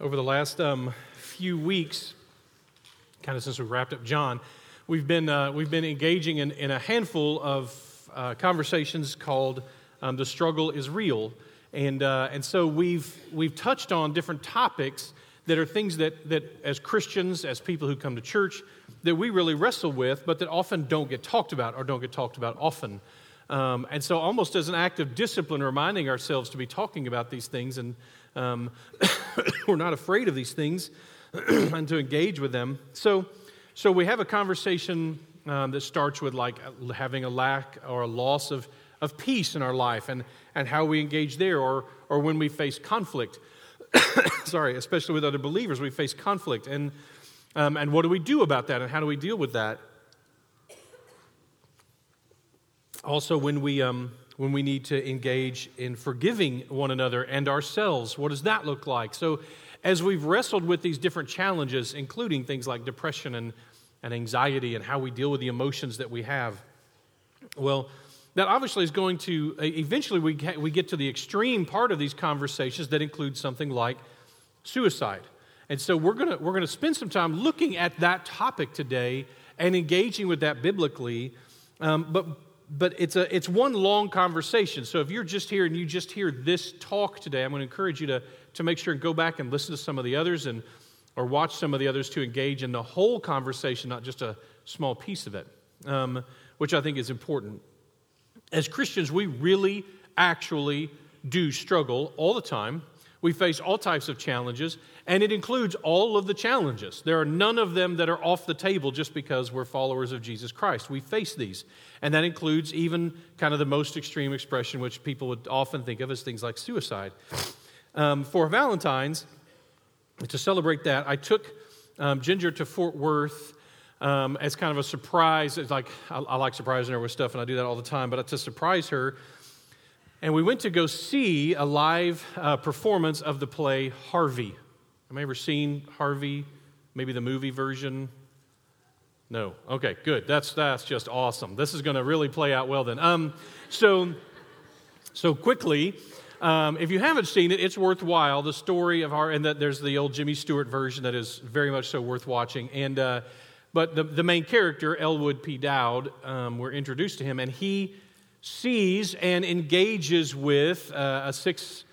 over the last um, few weeks, kind of since we wrapped up John, we've been, uh, we've been engaging in, in a handful of uh, conversations called um, The Struggle is Real. And, uh, and so we've, we've touched on different topics that are things that, that, as Christians, as people who come to church, that we really wrestle with, but that often don't get talked about or don't get talked about often. Um, and so, almost as an act of discipline, reminding ourselves to be talking about these things and um, we're not afraid of these things and to engage with them. So, so we have a conversation um, that starts with like having a lack or a loss of, of peace in our life and, and how we engage there, or, or when we face conflict. Sorry, especially with other believers, we face conflict. And, um, and what do we do about that, and how do we deal with that? Also, when we, um, when we need to engage in forgiving one another and ourselves. What does that look like? So, as we've wrestled with these different challenges, including things like depression and, and anxiety and how we deal with the emotions that we have, well, that obviously is going to eventually we get, we get to the extreme part of these conversations that includes something like suicide. And so we're going to we're going to spend some time looking at that topic today and engaging with that biblically. Um, but but it's, a, it's one long conversation. So if you're just here and you just hear this talk today, I'm going to encourage you to, to make sure and go back and listen to some of the others and, or watch some of the others to engage in the whole conversation, not just a small piece of it, um, which I think is important. As Christians, we really actually do struggle all the time. We face all types of challenges, and it includes all of the challenges. There are none of them that are off the table just because we're followers of Jesus Christ. We face these. And that includes even kind of the most extreme expression, which people would often think of as things like suicide. Um, for Valentine's, to celebrate that, I took um, Ginger to Fort Worth um, as kind of a surprise. It's like, I, I like surprising her with stuff, and I do that all the time, but to surprise her, and we went to go see a live uh, performance of the play Harvey. Have you ever seen Harvey? Maybe the movie version? No. Okay, good. That's, that's just awesome. This is going to really play out well then. Um, so, so quickly, um, if you haven't seen it, it's worthwhile. The story of Harvey, and that there's the old Jimmy Stewart version that is very much so worth watching. And, uh, but the, the main character, Elwood P. Dowd, um, we're introduced to him, and he sees and engages with uh, a six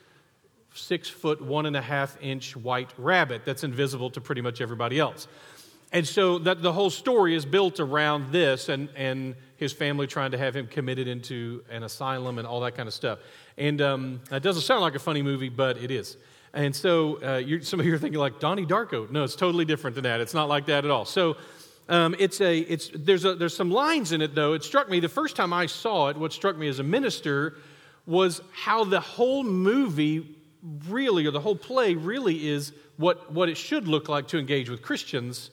six foot, one and a half inch white rabbit that's invisible to pretty much everybody else. And so that the whole story is built around this and, and his family trying to have him committed into an asylum and all that kind of stuff. And um, it doesn't sound like a funny movie, but it is. And so uh, some of you are thinking like Donnie Darko. No, it's totally different than that. It's not like that at all. So um, it's a, it's, there's, a, there's some lines in it, though. It struck me the first time I saw it, what struck me as a minister was how the whole movie really, or the whole play really is what, what it should look like to engage with Christians,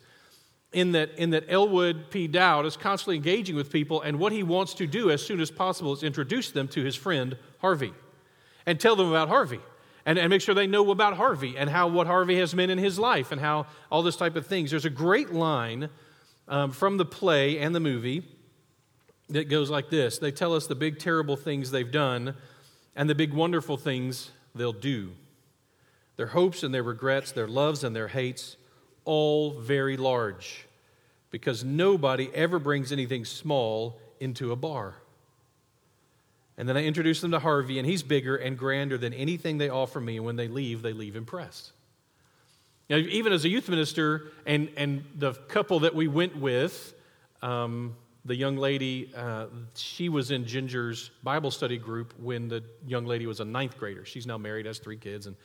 in that, in that Elwood P. Dowd is constantly engaging with people, and what he wants to do as soon as possible is introduce them to his friend Harvey and tell them about Harvey. And, and make sure they know about Harvey and how what Harvey has meant in his life and how all this type of things. There's a great line um, from the play and the movie that goes like this They tell us the big, terrible things they've done and the big, wonderful things they'll do. Their hopes and their regrets, their loves and their hates, all very large, because nobody ever brings anything small into a bar. And then I introduce them to Harvey, and he's bigger and grander than anything they offer me. And when they leave, they leave impressed. Now, even as a youth minister, and, and the couple that we went with, um, the young lady, uh, she was in Ginger's Bible study group when the young lady was a ninth grader. She's now married, has three kids, and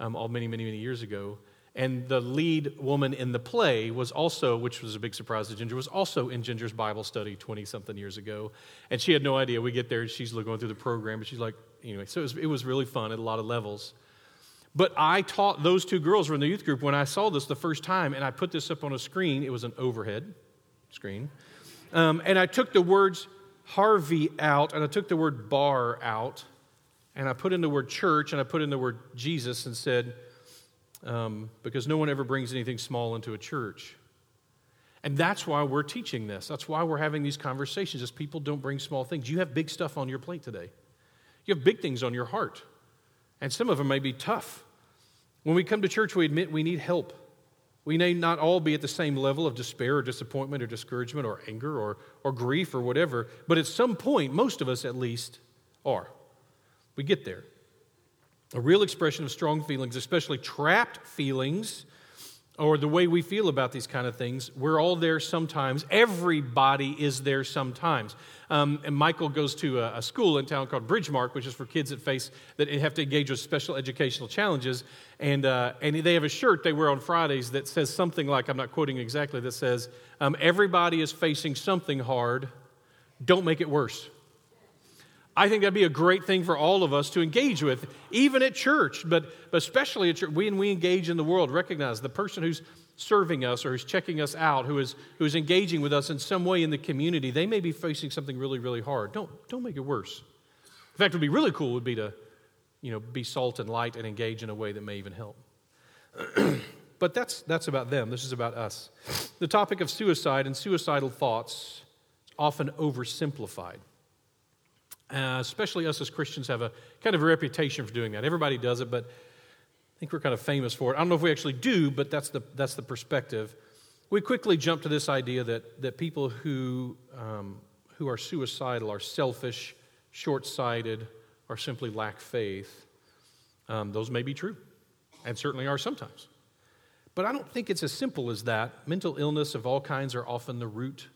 um, all many, many, many years ago. And the lead woman in the play was also, which was a big surprise to Ginger, was also in Ginger's Bible study 20 something years ago. And she had no idea. We get there, she's going through the program, but she's like, anyway, so it was, it was really fun at a lot of levels. But I taught those two girls were in the youth group when I saw this the first time, and I put this up on a screen. It was an overhead screen. Um, and I took the words Harvey out, and I took the word bar out, and I put in the word church, and I put in the word Jesus, and said, um, because no one ever brings anything small into a church. And that's why we're teaching this. That's why we're having these conversations, as people don't bring small things. You have big stuff on your plate today. You have big things on your heart. And some of them may be tough. When we come to church, we admit we need help. We may not all be at the same level of despair or disappointment or discouragement or anger or, or grief or whatever, but at some point, most of us at least are. We get there. A real expression of strong feelings, especially trapped feelings, or the way we feel about these kind of things, we're all there sometimes. Everybody is there sometimes. Um, and Michael goes to a, a, school in town called Bridgemark, which is for kids that face that have to engage with special educational challenges. And uh, and they have a shirt they wear on Fridays that says something like I'm not quoting exactly that says um, everybody is facing something hard. Don't make it worse. I think that'd be a great thing for all of us to engage with, even at church, but, especially at church. When we engage in the world, recognize the person who's serving us or who's checking us out, who is, who is engaging with us in some way in the community, they may be facing something really, really hard. Don't, don't make it worse. In fact, what would be really cool would be to you know, be salt and light and engage in a way that may even help. but that's, that's about them. This is about us. The topic of suicide and suicidal thoughts is often oversimplified. Uh, especially us as Christians have a kind of a reputation for doing that. Everybody does it, but I think we're kind of famous for it. I don't know if we actually do, but that's the, that's the perspective. We quickly jump to this idea that, that people who, um, who are suicidal are selfish, short sighted, or simply lack faith. Um, those may be true, and certainly are sometimes. But I don't think it's as simple as that. Mental illness of all kinds are often the root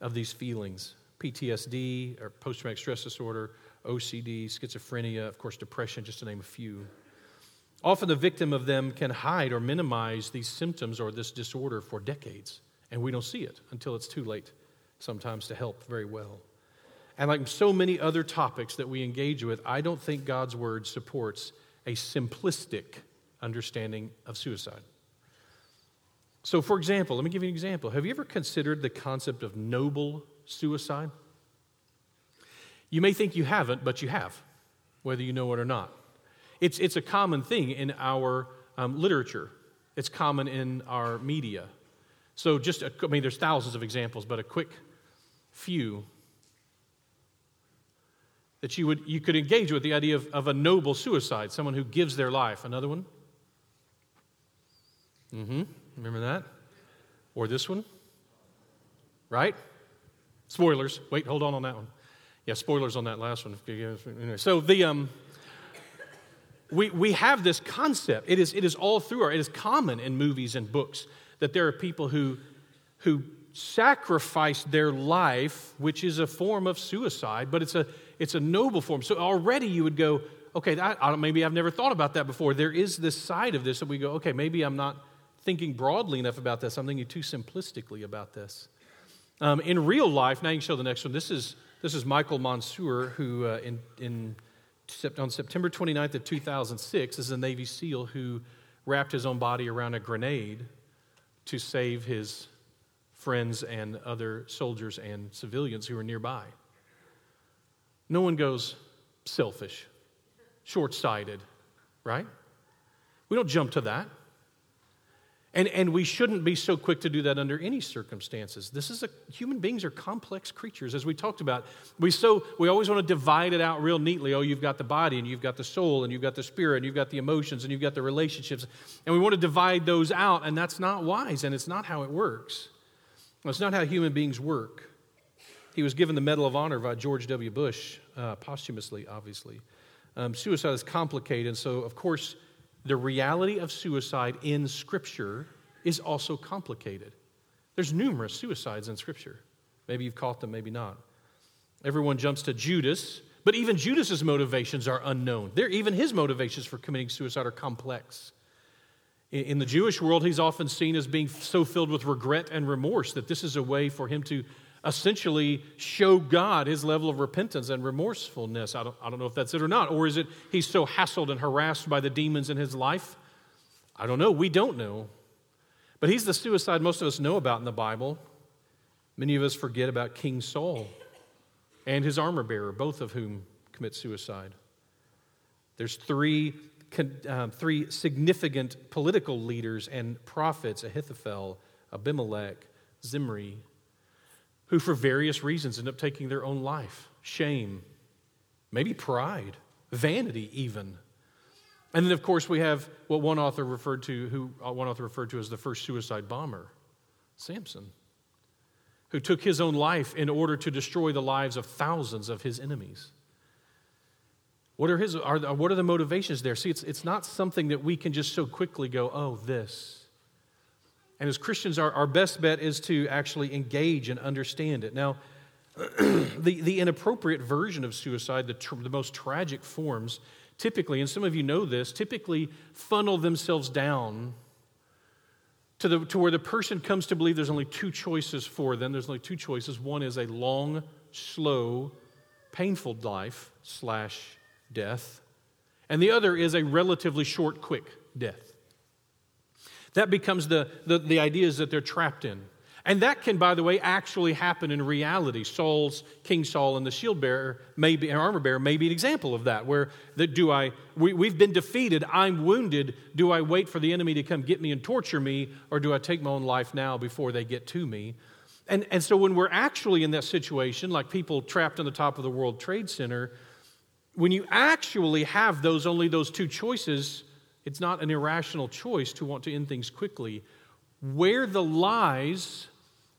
of these feelings. PTSD or post traumatic stress disorder, OCD, schizophrenia, of course, depression, just to name a few. Often the victim of them can hide or minimize these symptoms or this disorder for decades, and we don't see it until it's too late sometimes to help very well. And like so many other topics that we engage with, I don't think God's word supports a simplistic understanding of suicide. So, for example, let me give you an example. Have you ever considered the concept of noble suicide? You may think you haven't, but you have, whether you know it or not. It's, it's a common thing in our um, literature, it's common in our media. So, just, a, I mean, there's thousands of examples, but a quick few that you, would, you could engage with the idea of, of a noble suicide, someone who gives their life. Another one? Mm hmm. Remember that? Or this one? Right? Spoilers. Wait, hold on on that one. Yeah, spoilers on that last one. So the um, we we have this concept. It is it is all through our. It is common in movies and books that there are people who who sacrifice their life, which is a form of suicide, but it's a it's a noble form. So already you would go, okay, that, maybe I've never thought about that before. There is this side of this that we go, okay, maybe I'm not thinking broadly enough about this. I'm thinking too simplistically about this. Um, in real life, now you can show the next one. This is, this is Michael Monsoor, who uh, in, in, on September 29th of 2006 is a Navy SEAL who wrapped his own body around a grenade to save his friends and other soldiers and civilians who were nearby. No one goes selfish, short sighted, right? We don't jump to that. And, and we shouldn't be so quick to do that under any circumstances. This is a human beings are complex creatures, as we talked about. We so we always want to divide it out real neatly. Oh, you've got the body, and you've got the soul, and you've got the spirit, and you've got the emotions, and you've got the relationships. And we want to divide those out, and that's not wise, and it's not how it works. It's not how human beings work. He was given the Medal of Honor by George W. Bush, uh, posthumously, obviously. Um, suicide is complicated, and so, of course, the reality of suicide in Scripture is also complicated. There's numerous suicides in Scripture. Maybe you've caught them, maybe not. Everyone jumps to Judas, but even Judas's motivations are unknown. There, even his motivations for committing suicide are complex. In the Jewish world, he's often seen as being so filled with regret and remorse that this is a way for him to essentially show God his level of repentance and remorsefulness. I don't, I don't know if that's it or not. Or is it he's so hassled and harassed by the demons in his life? I don't know. We don't know. But he's the suicide most of us know about in the Bible. Many of us forget about King Saul and his armor bearer, both of whom commit suicide. There's three, um, three significant political leaders and prophets Ahithophel, Abimelech, Zimri, who, for various reasons, end up taking their own life shame, maybe pride, vanity, even. And then, of course, we have what one author referred to, who uh, one author referred to as the first suicide bomber, Samson, who took his own life in order to destroy the lives of thousands of his enemies. What are, his, are, what are the motivations there? See, it's, it's not something that we can just so quickly go, oh, this. And as Christians, our, our best bet is to actually engage and understand it. Now, the, the inappropriate version of suicide, the, tr- the most tragic forms, typically, and some of you know this, typically funnel themselves down to, the, to where the person comes to believe there's only two choices for them. There's only two choices. One is a long, slow, painful life slash death, and the other is a relatively short, quick death. That becomes the, the, the ideas that they're trapped in. And that can, by the way, actually happen in reality. Saul's, King Saul, and the shield bearer, maybe, an armor bearer, may be an example of that, where that do I, we, we've been defeated, I'm wounded. Do I wait for the enemy to come get me and torture me, or do I take my own life now before they get to me? And, and so when we're actually in that situation, like people trapped on the top of the World Trade Center, when you actually have those only those two choices, it's not an irrational choice to want to end things quickly. Where the lies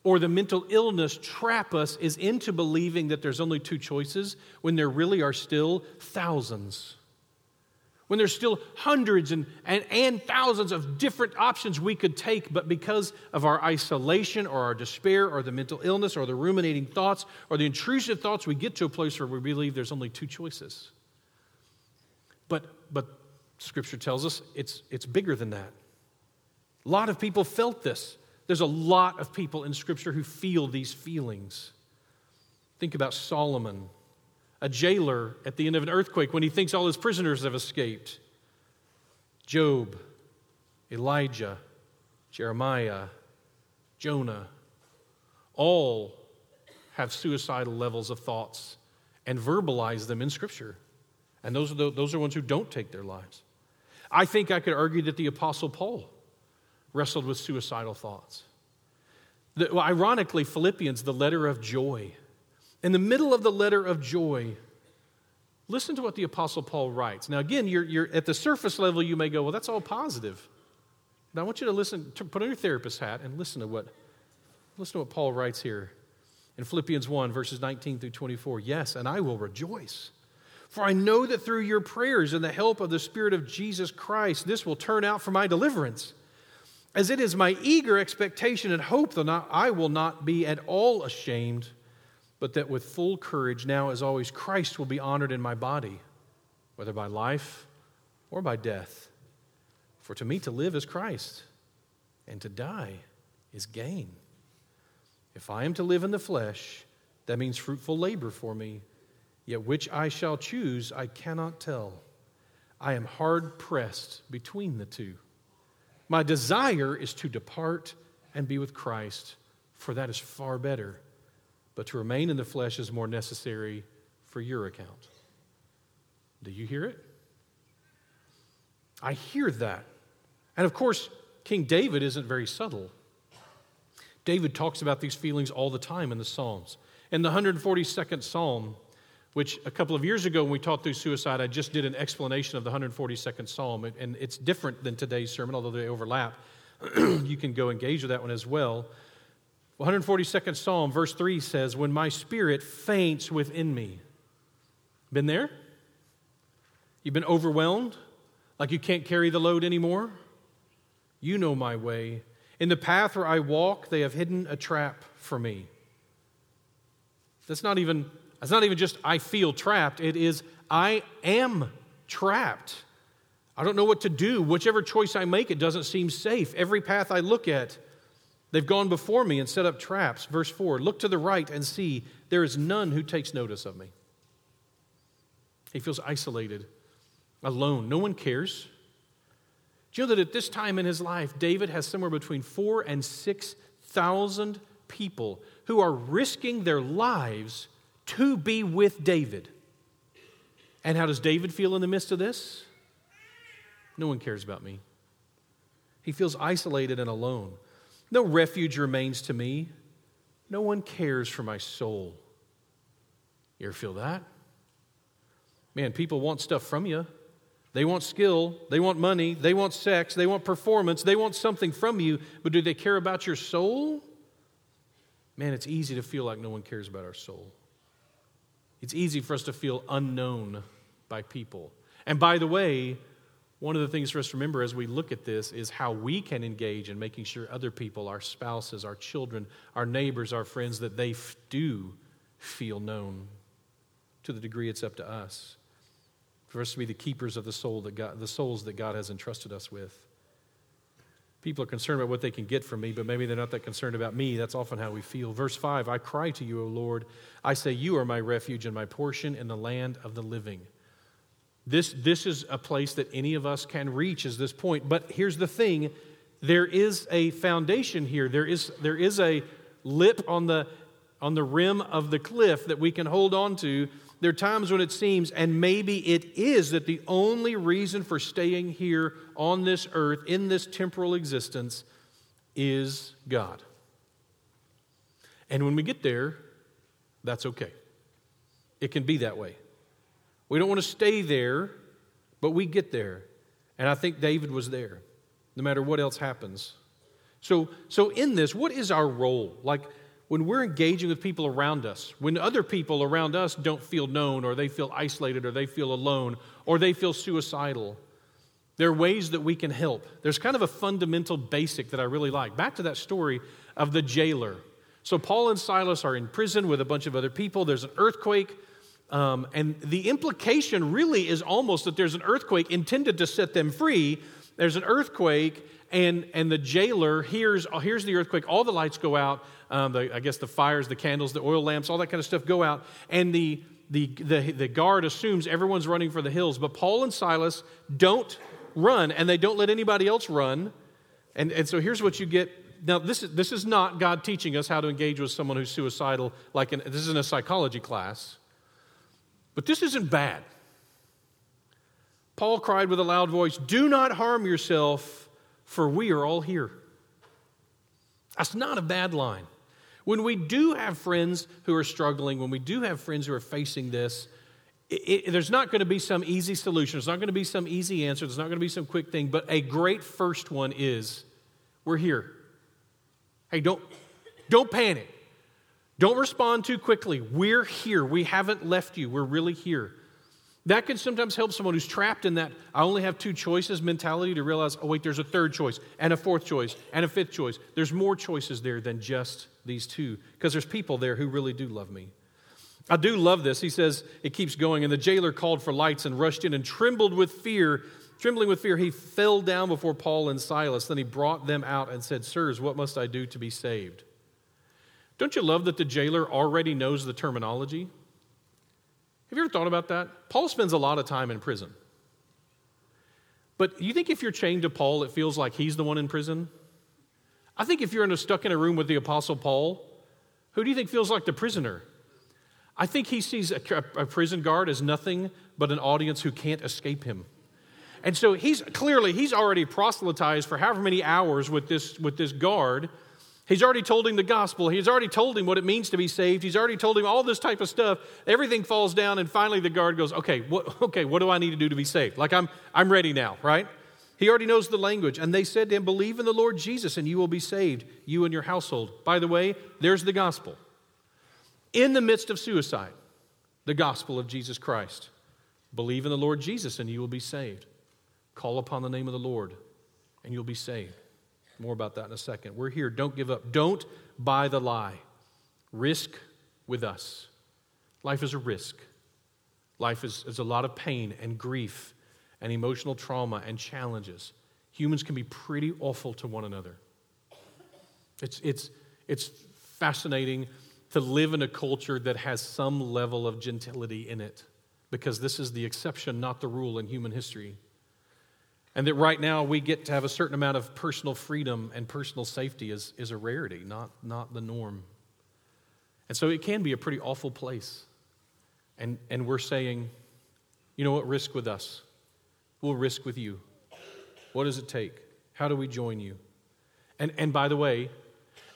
or the mental illness trap us is into believing that there's only two choices when there really are still thousands. When there's still hundreds and, and, and thousands of different options we could take, but because of our isolation or our despair or the mental illness or the ruminating thoughts or the intrusive thoughts, we get to a place where we believe there's only two choices. But, but Scripture tells us it's, it's bigger than that. A lot of people felt this. There's a lot of people in Scripture who feel these feelings. Think about Solomon, a jailer at the end of an earthquake when he thinks all his prisoners have escaped. Job, Elijah, Jeremiah, Jonah, all have suicidal levels of thoughts and verbalize them in Scripture. And those are, the, those are ones who don't take their lives. I think I could argue that the Apostle Paul wrestled with suicidal thoughts. The, well, ironically, Philippians, the letter of joy. In the middle of the letter of joy, listen to what the Apostle Paul writes. Now, again, you're, you're at the surface level, you may go, well, that's all positive. But I want you to listen, to put on your therapist hat and listen to what, listen to what Paul writes here in Philippians 1, verses 19 through 24. Yes, and I will rejoice. For I know that through your prayers and the help of the Spirit of Jesus Christ, this will turn out for my deliverance as it is my eager expectation and hope that I will not be at all ashamed, but that with full courage, now as always, Christ will be honored in my body, whether by life or by death. For to me to live is Christ, and to die is gain. If I am to live in the flesh, that means fruitful labor for me, yet which I shall choose, I cannot tell. I am hard pressed between the two. My desire is to depart and be with Christ, for that is far better. But to remain in the flesh is more necessary for your account. Do you hear it? I hear that. And of course, King David isn't very subtle. David talks about these feelings all the time in the Psalms. In the 142nd Psalm, which a couple of years ago when we taught through suicide, I just did an explanation of the 142nd Psalm, and it's different than today's sermon, although they overlap. you can go engage with that one as well. 142nd Psalm, verse 3 says, When my spirit faints within me. Been there? You've been overwhelmed? Like you can't carry the load anymore? You know my way. In the path where I walk, they have hidden a trap for me. That's not even it's not even just I feel trapped, it is I am trapped. I don't know what to do. Whichever choice I make, it doesn't seem safe. Every path I look at, they've gone before me and set up traps. Verse 4 Look to the right and see, there is none who takes notice of me. He feels isolated, alone. No one cares. Do you know that at this time in his life, David has somewhere between four and 6,000 people who are risking their lives to be with David. And how does David feel in the midst of this? No one cares about me. He feels isolated and alone. No refuge remains to me. No one cares for my soul. You ever feel that? Man, people want stuff from you. They want skill, they want money, they want sex, they want performance, they want something from you, but do they care about your soul? Man, it's easy to feel like no one cares about our soul. It's easy for us to feel unknown by people. And by the way, one of the things for us to remember as we look at this is how we can engage in making sure other people, our spouses, our children, our neighbors, our friends, that they do feel known to the degree it's up to us for us to be the keepers of the soul that God, the souls that God has entrusted us with. People are concerned about what they can get from me, but maybe they're not that concerned about me. That's often how we feel. Verse 5 I cry to you, O Lord. I say, You are my refuge and my portion in the land of the living. This, this is a place that any of us can reach, is this point. But here's the thing there is a foundation here, there is, there is a lip on the, on the rim of the cliff that we can hold on to there are times when it seems, and maybe it is, that the only reason for staying here on this earth, in this temporal existence, is God. And when we get there, that's okay. It can be that way. We don't want to stay there, but we get there. And I think David was there, no matter what else happens. So, so in this, what is our role? Like, when we're engaging with people around us, when other people around us don't feel known, or they feel isolated, or they feel alone, or they feel suicidal, there are ways that we can help. There's kind of a fundamental basic that I really like. Back to that story of the jailer. So, Paul and Silas are in prison with a bunch of other people. There's an earthquake. Um, and the implication really is almost that there's an earthquake intended to set them free. There's an earthquake, and, and the jailer hears, hears the earthquake. All the lights go out um, the, I guess the fires, the candles, the oil lamps, all that kind of stuff go out. And the, the, the, the guard assumes everyone's running for the hills. But Paul and Silas don't run, and they don't let anybody else run. And, and so here's what you get. Now, this is, this is not God teaching us how to engage with someone who's suicidal, like this isn't a psychology class. But this isn't bad. Paul cried with a loud voice, Do not harm yourself, for we are all here. That's not a bad line. When we do have friends who are struggling, when we do have friends who are facing this, it, it, there's not going to be some easy solution. There's not going to be some easy answer. There's not going to be some quick thing. But a great first one is we're here. Hey, don't, don't panic. Don't respond too quickly. We're here. We haven't left you. We're really here. That can sometimes help someone who's trapped in that I only have two choices mentality to realize, oh, wait, there's a third choice, and a fourth choice, and a fifth choice. There's more choices there than just these two, because there's people there who really do love me. I do love this. He says, it keeps going, and the jailer called for lights and rushed in and trembled with fear. Trembling with fear, he fell down before Paul and Silas. Then he brought them out and said, Sirs, what must I do to be saved? Don't you love that the jailer already knows the terminology? Have you ever thought about that? Paul spends a lot of time in prison. But you think if you're chained to Paul, it feels like he's the one in prison? I think if you're in a, stuck in a room with the Apostle Paul, who do you think feels like the prisoner? I think he sees a, a prison guard as nothing but an audience who can't escape him. And so he's clearly, he's already proselytized for however many hours with this, with this guard. He's already told him the gospel. He's already told him what it means to be saved. He's already told him all this type of stuff. Everything falls down, and finally the guard goes, "Okay, what, okay, what do I need to do to be saved? Like I'm, I'm ready now, right?" He already knows the language, and they said to him, "Believe in the Lord Jesus, and you will be saved, you and your household." By the way, there's the gospel. In the midst of suicide, the gospel of Jesus Christ. Believe in the Lord Jesus, and you will be saved. Call upon the name of the Lord, and you'll be saved. More about that in a second. We're here. Don't give up. Don't buy the lie. Risk with us. Life is a risk. Life is, is a lot of pain and grief and emotional trauma and challenges. Humans can be pretty awful to one another. It's, it's, it's fascinating to live in a culture that has some level of gentility in it because this is the exception, not the rule in human history. And that right now we get to have a certain amount of personal freedom and personal safety is, is a rarity, not, not the norm. And so it can be a pretty awful place. And, and we're saying, you know what, risk with us. We'll risk with you. What does it take? How do we join you? And, and by the way,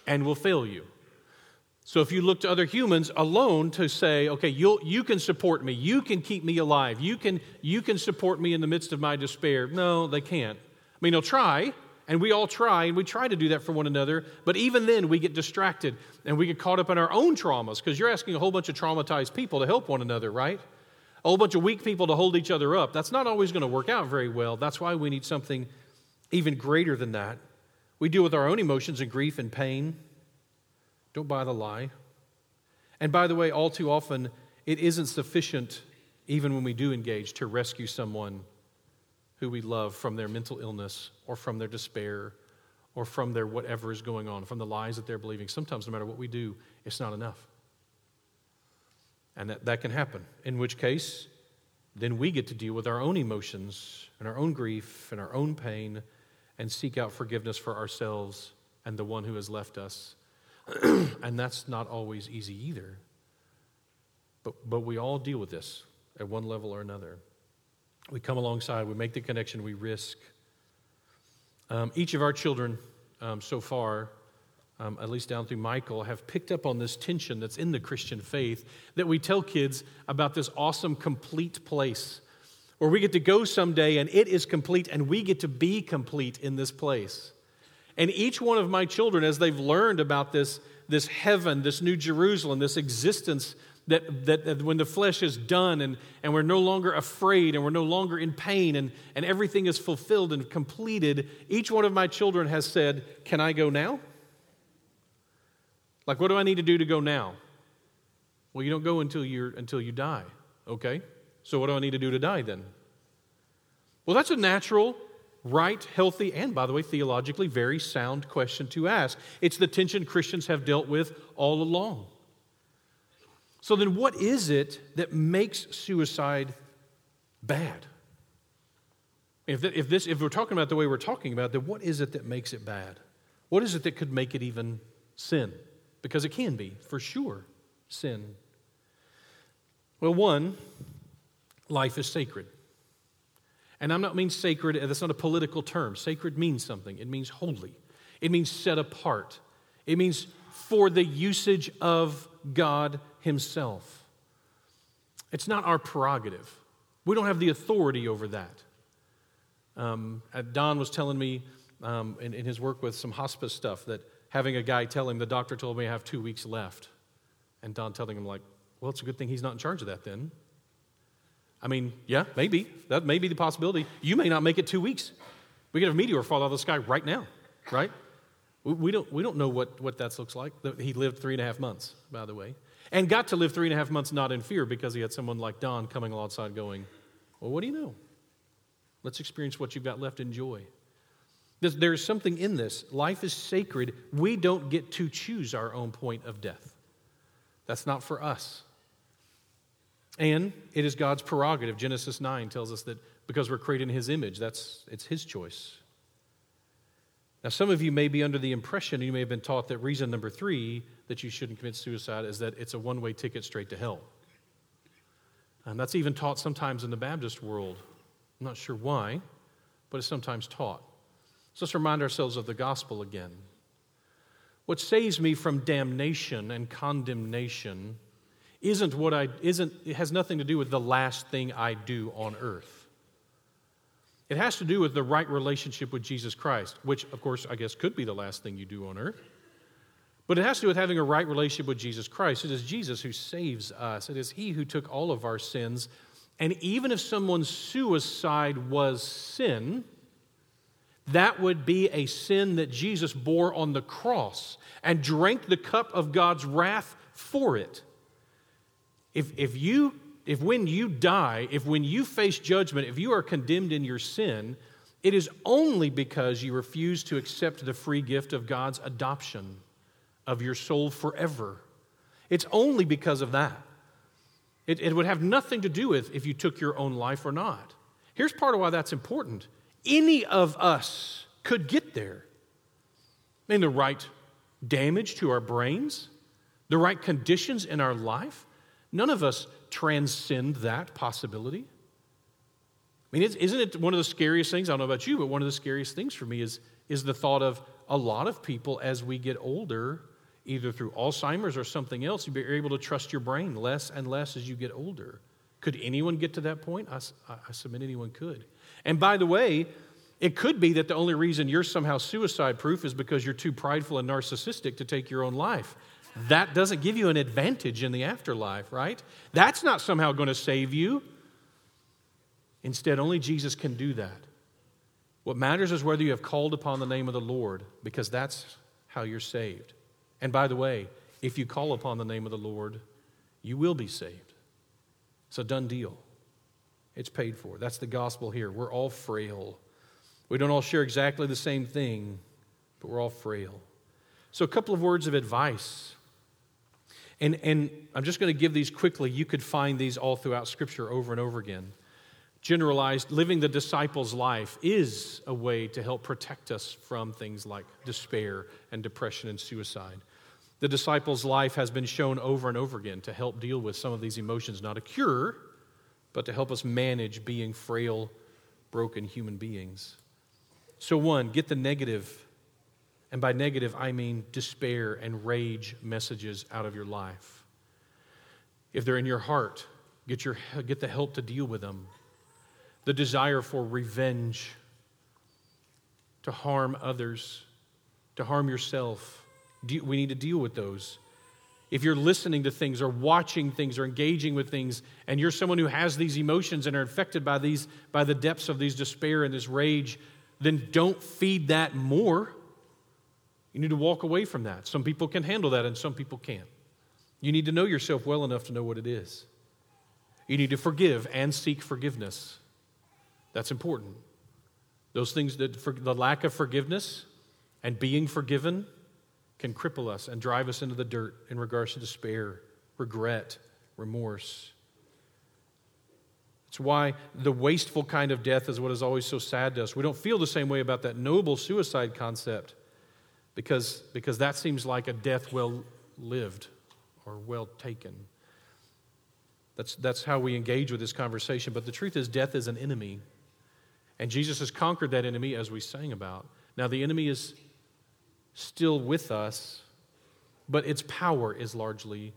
and we'll fail you. So if you look to other humans alone to say, okay, you you can support me, you can keep me alive, you can, you can support me in the midst of my despair. No, they can't. I mean, they'll try, and we all try, and we try to do that for one another, but even then we get distracted and we get caught up in our own traumas because you're asking a whole bunch of traumatized people to help one another, right? A whole bunch of weak people to hold each other up. That's not always going to work out very well. That's why we need something even greater than that. We deal with our own emotions and grief and pain. Don't buy the lie. And by the way, all too often, it isn't sufficient, even when we do engage, to rescue someone who we love from their mental illness or from their despair or from their whatever is going on, from the lies that they're believing. Sometimes, no matter what we do, it's not enough. And that, that can happen, in which case, then we get to deal with our own emotions and our own grief and our own pain and seek out forgiveness for ourselves and the one who has left us and that's not always easy either. But, but we all deal with this at one level or another. We come alongside, we make the connection, we risk. Um, each of our children um, so far, um, at least down through Michael, have picked up on this tension that's in the Christian faith that we tell kids about this awesome, complete place where we get to go someday and it is complete and we get to be complete in this place. And each one of my children, as they've learned about this, this heaven, this new Jerusalem, this existence that, that, that, when the flesh is done and, and we're no longer afraid and we're no longer in pain and, and everything is fulfilled and completed, each one of my children has said, Can I go now? Like, what do I need to do to go now? Well, you don't go until, you're, until you die. Okay? So, what do I need to do to die then? Well, that's a natural right, healthy, and by the way, theologically very sound question to ask. It's the tension Christians have dealt with all along. So, then what is it that makes suicide bad? If, this, if we're talking about the way we're talking about, then what is it that makes it bad? What is it that could make it even sin? Because it can be, for sure, sin. Well, one, life is sacred. And I'm not mean sacred, that's not a political term. Sacred means something, it means holy, it means set apart, it means for the usage of God Himself. It's not our prerogative. We don't have the authority over that. Um, Don was telling me um, in, in his work with some hospice stuff that having a guy tell him, the doctor told me I have two weeks left. And Don telling him, like, well, it's a good thing he's not in charge of that then. I mean, yeah, maybe. That may be the possibility. You may not make it two weeks. We could have a meteor fall out of the sky right now, right? We don't, we don't know what, what that looks like. He lived three and a half months, by the way, and got to live three and a half months not in fear because he had someone like Don coming alongside going, Well, what do you know? Let's experience what you've got left. Enjoy. There's something in this. Life is sacred. We don't get to choose our own point of death. That's not for us. And it is God's prerogative. Genesis 9 tells us that because we're created in his image, that's it's his choice. Now, some of you may be under the impression, you may have been taught that reason number three that you shouldn't commit suicide is that it's a one way ticket straight to hell. And that's even taught sometimes in the Baptist world. I'm not sure why, but it's sometimes taught. So let's remind ourselves of the gospel again. What saves me from damnation and condemnation isn't what I isn't it has nothing to do with the last thing I do on earth. It has to do with the right relationship with Jesus Christ, which of course I guess could be the last thing you do on earth. But it has to do with having a right relationship with Jesus Christ. It is Jesus who saves us. It is he who took all of our sins. And even if someone's suicide was sin, that would be a sin that Jesus bore on the cross and drank the cup of God's wrath for it. If, if you if when you die, if when you face judgment, if you are condemned in your sin, it is only because you refuse to accept the free gift of God's adoption of your soul forever. It's only because of that. It, it would have nothing to do with if you took your own life or not. Here's part of why that's important. Any of us could get there. I mean, the right damage to our brains, the right conditions in our life, None of us transcend that possibility. I mean, isn't it one of the scariest things? I don't know about you, but one of the scariest things for me is, is the thought of a lot of people as we get older, either through Alzheimer's or something else, you're able to trust your brain less and less as you get older. Could anyone get to that point? I, I submit anyone could. And by the way, it could be that the only reason you're somehow suicide proof is because you're too prideful and narcissistic to take your own life. That doesn't give you an advantage in the afterlife, right? That's not somehow going to save you. Instead, only Jesus can do that. What matters is whether you have called upon the name of the Lord, because that's how you're saved. And by the way, if you call upon the name of the Lord, you will be saved. It's a done deal. It's paid for. That's the gospel here. We're all frail. We don't all share exactly the same thing, but we're all frail. So, a couple of words of advice. And, and I'm just going to give these quickly. You could find these all throughout Scripture over and over again. Generalized, living the disciples' life is a way to help protect us from things like despair and depression and suicide. The disciples' life has been shown over and over again to help deal with some of these emotions, not a cure, but to help us manage being frail, broken human beings. So, one, get the negative, and by negative, I mean despair and rage messages out of your life. If they're in your heart, get, your, get the help to deal with them. The desire for revenge, to harm others, to harm yourself we need to deal with those. If you're listening to things or watching things or engaging with things, and you're someone who has these emotions and are affected by these, by the depths of these despair and this rage, then don't feed that more. You need to walk away from that. Some people can handle that and some people can't. You need to know yourself well enough to know what it is. You need to forgive and seek forgiveness. That's important. Those things that for, the lack of forgiveness and being forgiven can cripple us and drive us into the dirt in regards to despair, regret, remorse. It's why the wasteful kind of death is what is always so sad to us. We don't feel the same way about that noble suicide concept because, because that seems like a death well lived or well taken. That's, that's how we engage with this conversation. But the truth is, death is an enemy. And Jesus has conquered that enemy as we sang about. Now, the enemy is still with us, but its power is largely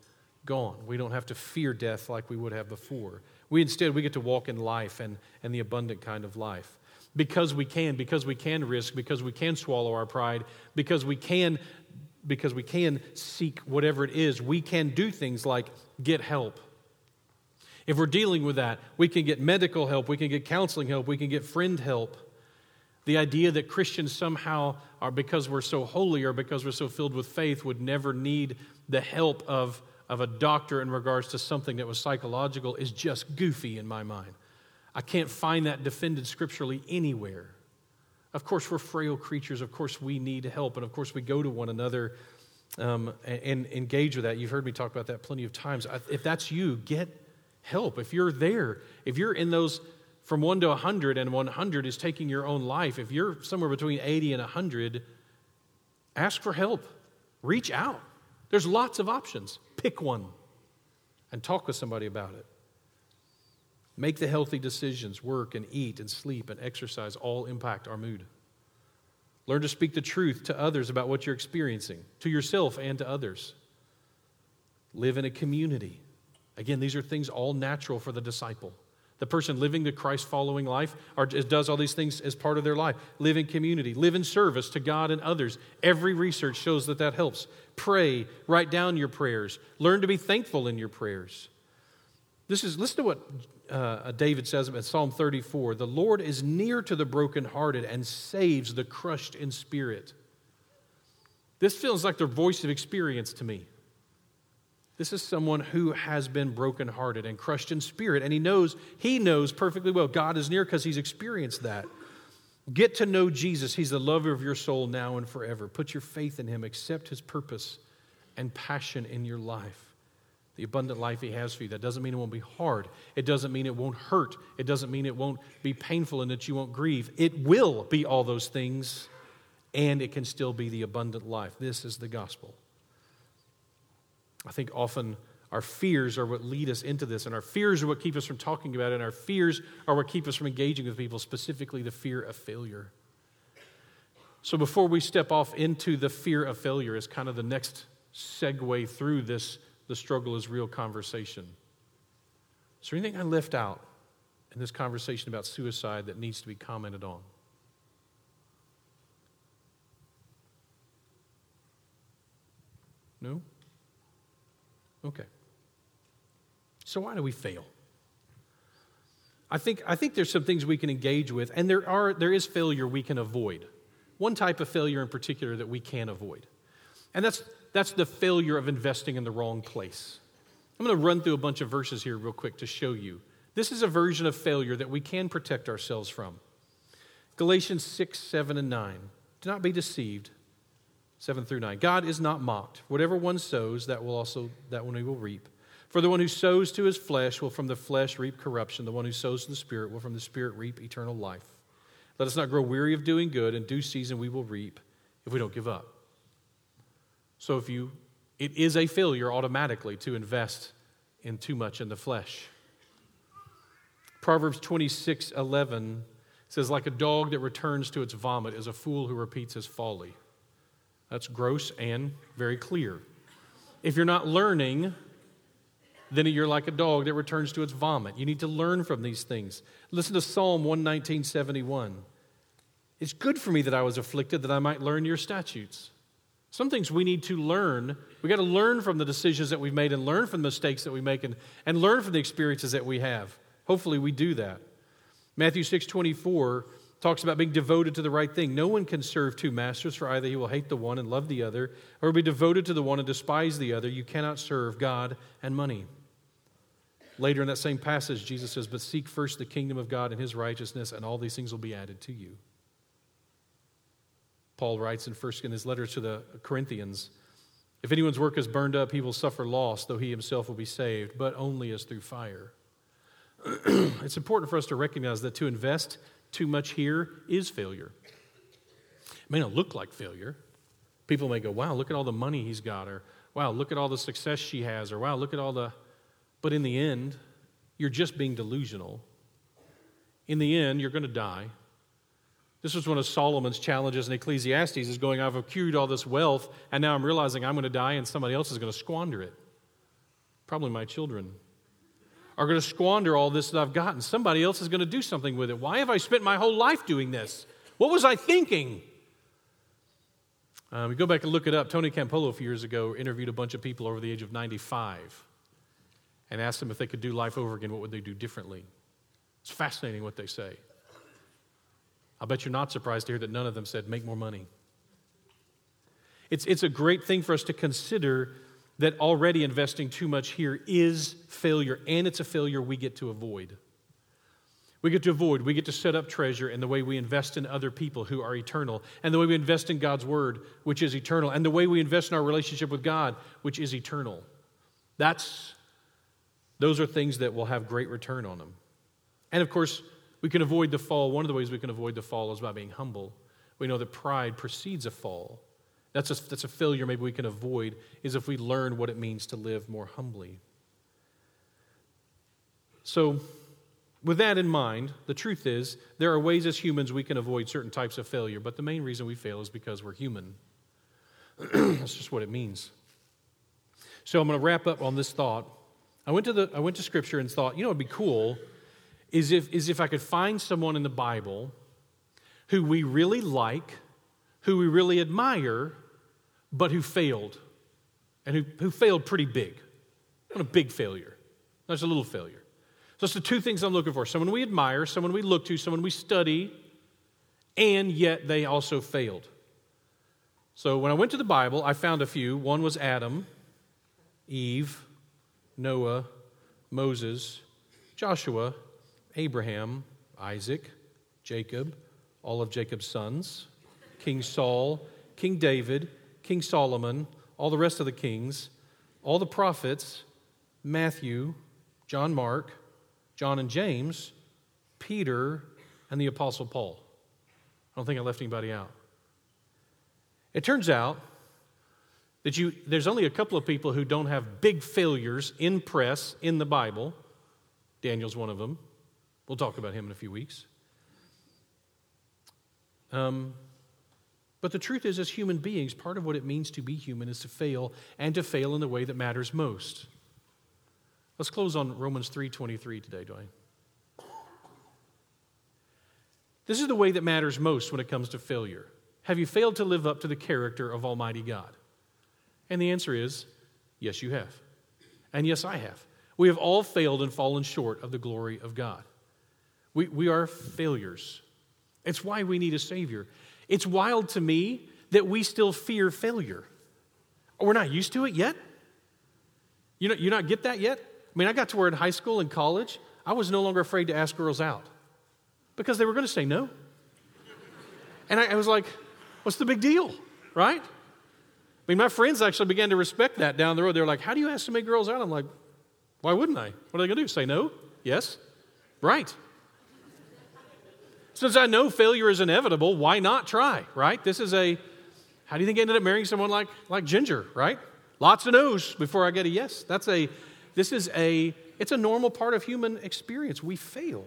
gone. We don't have to fear death like we would have before. We instead we get to walk in life and, and the abundant kind of life. Because we can, because we can risk, because we can swallow our pride, because we can because we can seek whatever it is, we can do things like get help. If we're dealing with that, we can get medical help, we can get counseling help, we can get friend help. The idea that Christians somehow are, because we're so holy or because we're so filled with faith, would never need the help of, of a doctor in regards to something that was psychological is just goofy in my mind. I can't find that defended scripturally anywhere. Of course, we're frail creatures. Of course, we need help. And of course, we go to one another um, and, and engage with that. You've heard me talk about that plenty of times. If that's you, get help. If you're there, if you're in those from 1 to 100 and 100 is taking your own life, if you're somewhere between 80 and 100, ask for help. Reach out. There's lots of options. Pick one and talk with somebody about it. Make the healthy decisions. Work and eat and sleep and exercise all impact our mood. Learn to speak the truth to others about what you're experiencing, to yourself and to others. Live in a community. Again, these are things all natural for the disciple. The person living the Christ following life or does all these things as part of their life. Live in community, live in service to God and others. Every research shows that that helps. Pray, write down your prayers, learn to be thankful in your prayers. This is, listen to what uh, David says in Psalm 34 The Lord is near to the brokenhearted and saves the crushed in spirit. This feels like the voice of experience to me. This is someone who has been brokenhearted and crushed in spirit, and he knows, he knows perfectly well God is near because he's experienced that. Get to know Jesus. He's the lover of your soul now and forever. Put your faith in him, accept his purpose and passion in your life. The abundant life he has for you. That doesn't mean it won't be hard. It doesn't mean it won't hurt. It doesn't mean it won't be painful and that you won't grieve. It will be all those things, and it can still be the abundant life. This is the gospel. I think often our fears are what lead us into this, and our fears are what keep us from talking about it, and our fears are what keep us from engaging with people, specifically the fear of failure. So, before we step off into the fear of failure, is kind of the next segue through this the struggle is real conversation. Is there anything I left out in this conversation about suicide that needs to be commented on? No? Okay. So, why do we fail? I think, I think there's some things we can engage with, and there, are, there is failure we can avoid. One type of failure in particular that we can avoid, and that's, that's the failure of investing in the wrong place. I'm going to run through a bunch of verses here, real quick, to show you. This is a version of failure that we can protect ourselves from. Galatians 6, 7, and 9. Do not be deceived. 7 through 9. God is not mocked. Whatever one sows, that will also that one he will reap. For the one who sows to his flesh will from the flesh reap corruption. The one who sows to the Spirit will from the Spirit reap eternal life. Let us not grow weary of doing good. In due season we will reap if we don't give up. So if you, it is a failure automatically to invest in too much in the flesh. Proverbs 26 11 says, Like a dog that returns to its vomit is a fool who repeats his folly. That's gross and very clear. If you're not learning, then you're like a dog that returns to its vomit. You need to learn from these things. Listen to Psalm 119, 71. It's good for me that I was afflicted, that I might learn your statutes. Some things we need to learn. We got to learn from the decisions that we've made and learn from the mistakes that we make and, and learn from the experiences that we have. Hopefully we do that. Matthew 6, 24 talks about being devoted to the right thing. No one can serve two masters, for either he will hate the one and love the other, or be devoted to the one and despise the other. You cannot serve God and money. Later in that same passage, Jesus says, But seek first the kingdom of God and his righteousness, and all these things will be added to you. Paul writes in first in his letter to the Corinthians, if anyone's work is burned up, he will suffer loss, though he himself will be saved, but only as through fire. it's important for us to recognize that to invest too much here is failure. It may not look like failure. People may go, wow, look at all the money he's got, or wow, look at all the success she has, or wow, look at all the. But in the end, you're just being delusional. In the end, you're going to die. This was one of Solomon's challenges in Ecclesiastes is going, I've accrued all this wealth, and now I'm realizing I'm going to die and somebody else is going to squander it. Probably my children are going to squander all this that I've gotten. Somebody else is going to do something with it. Why have I spent my whole life doing this? What was I thinking? Um, we go back and look it up. Tony Campolo a few years ago interviewed a bunch of people over the age of 95 and asked them if they could do life over again, what would they do differently? It's fascinating what they say. I bet you're not surprised to hear that none of them said, make more money. It's, it's a great thing for us to consider that already investing too much here is failure, and it's a failure we get to avoid. We get to avoid, we get to set up treasure in the way we invest in other people who are eternal, and the way we invest in God's Word, which is eternal, and the way we invest in our relationship with God, which is eternal. That's, those are things that will have great return on them. And of course, we can avoid the fall. One of the ways we can avoid the fall is by being humble. We know that pride precedes a fall. That's a, that's a failure maybe we can avoid, is if we learn what it means to live more humbly. So, with that in mind, the truth is there are ways as humans we can avoid certain types of failure, but the main reason we fail is because we're human. That's just what it means. So I'm going to wrap up on this thought. I went to the I went to scripture and thought, you know, it'd be cool is if is if I could find someone in the Bible who we really like, who we really admire, but who failed, and who, who failed pretty big. Not a big failure, not just a little failure. So, it's the two things I'm looking for someone we admire, someone we look to, someone we study, and yet they also failed. So, when I went to the Bible, I found a few. One was Adam, Eve, Noah, Moses, Joshua, Abraham, Isaac, Jacob, all of Jacob's sons, King Saul, King David, King Solomon, all the rest of the kings, all the prophets, Matthew, John Mark, John and James, Peter, and the Apostle Paul. I don't think I left anybody out. It turns out that you, there's only a couple of people who don't have big failures in press in the Bible. Daniel's one of them. We'll talk about him in a few weeks. Um, But the truth is, as human beings, part of what it means to be human is to fail and to fail in the way that matters most. Let's close on Romans 3:23 today, Dwayne. This is the way that matters most when it comes to failure. Have you failed to live up to the character of Almighty God? And the answer is yes, you have. And yes, I have. We have all failed and fallen short of the glory of God. We, we are failures. It's why we need a Savior. It's wild to me that we still fear failure. We're not used to it yet. You, know, you not get that yet? I mean, I got to where in high school and college, I was no longer afraid to ask girls out because they were going to say no. And I, I was like, what's the big deal, right? I mean, my friends actually began to respect that down the road. They were like, how do you ask so many girls out? I'm like, why wouldn't I? What are they going to do? Say no? Yes? Right. Since I know failure is inevitable, why not try, right? This is a, how do you think I ended up marrying someone like, like Ginger, right? Lots of no's before I get a yes. That's a, this is a, it's a normal part of human experience. We fail.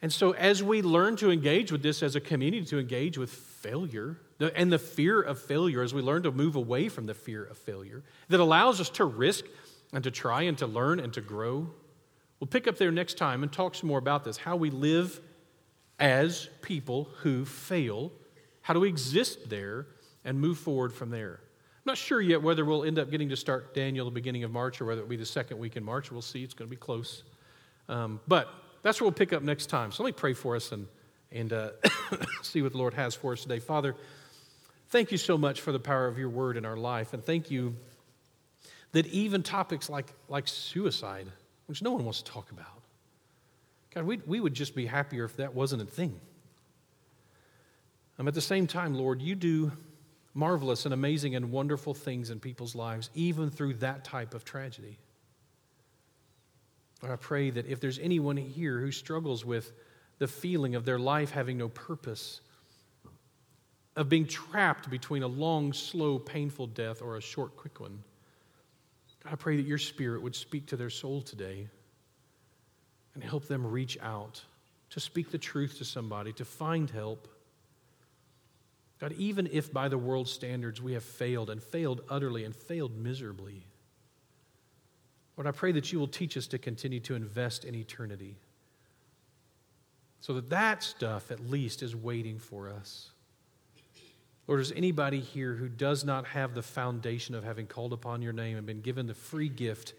And so, as we learn to engage with this as a community, to engage with failure and the fear of failure, as we learn to move away from the fear of failure, that allows us to risk and to try and to learn and to grow. We'll pick up there next time and talk some more about this how we live as people who fail, how do we exist there and move forward from there. I'm not sure yet whether we'll end up getting to start Daniel the beginning of March or whether it'll be the second week in March. We'll see. It's going to be close. Um, but that's what we'll pick up next time. So let me pray for us and, and uh, see what the Lord has for us today. Father, thank you so much for the power of your word in our life. And thank you that even topics like, like suicide, which no one wants to talk about, God, we, we would just be happier if that wasn't a thing. Um, at the same time, Lord, you do marvelous and amazing and wonderful things in people's lives, even through that type of tragedy. I pray that if there's anyone here who struggles with the feeling of their life having no purpose, of being trapped between a long, slow, painful death or a short, quick one, I pray that your spirit would speak to their soul today and help them reach out to speak the truth to somebody, to find help. God, even if by the world's standards we have failed and failed utterly and failed miserably, Lord, I pray that you will teach us to continue to invest in eternity so that that stuff at least is waiting for us. Lord, is anybody here who does not have the foundation of having called upon your name and been given the free gift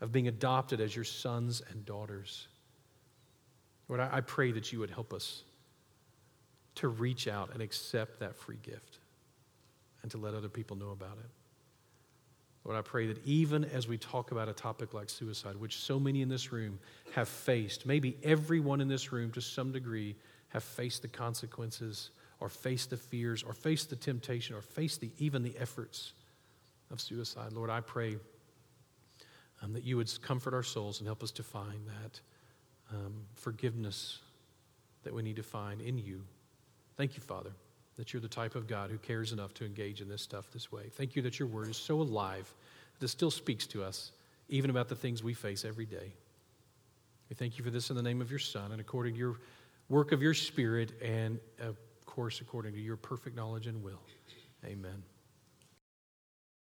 of being adopted as your sons and daughters? Lord, I, I pray that you would help us to reach out and accept that free gift and to let other people know about it. Lord, I pray that even as we talk about a topic like suicide, which so many in this room have faced, maybe everyone in this room to some degree have faced the consequences or face the fears or face the temptation or face the, even the efforts of suicide. Lord, I pray um, that you would comfort our souls and help us to find that um, forgiveness that we need to find in you. Thank you, Father that you're the type of God who cares enough to engage in this stuff this way. Thank you that your word is so alive that it still speaks to us, even about the things we face every day. We thank you for this in the name of your Son and according to your work of your Spirit, and of course, according to your perfect knowledge and will. Amen.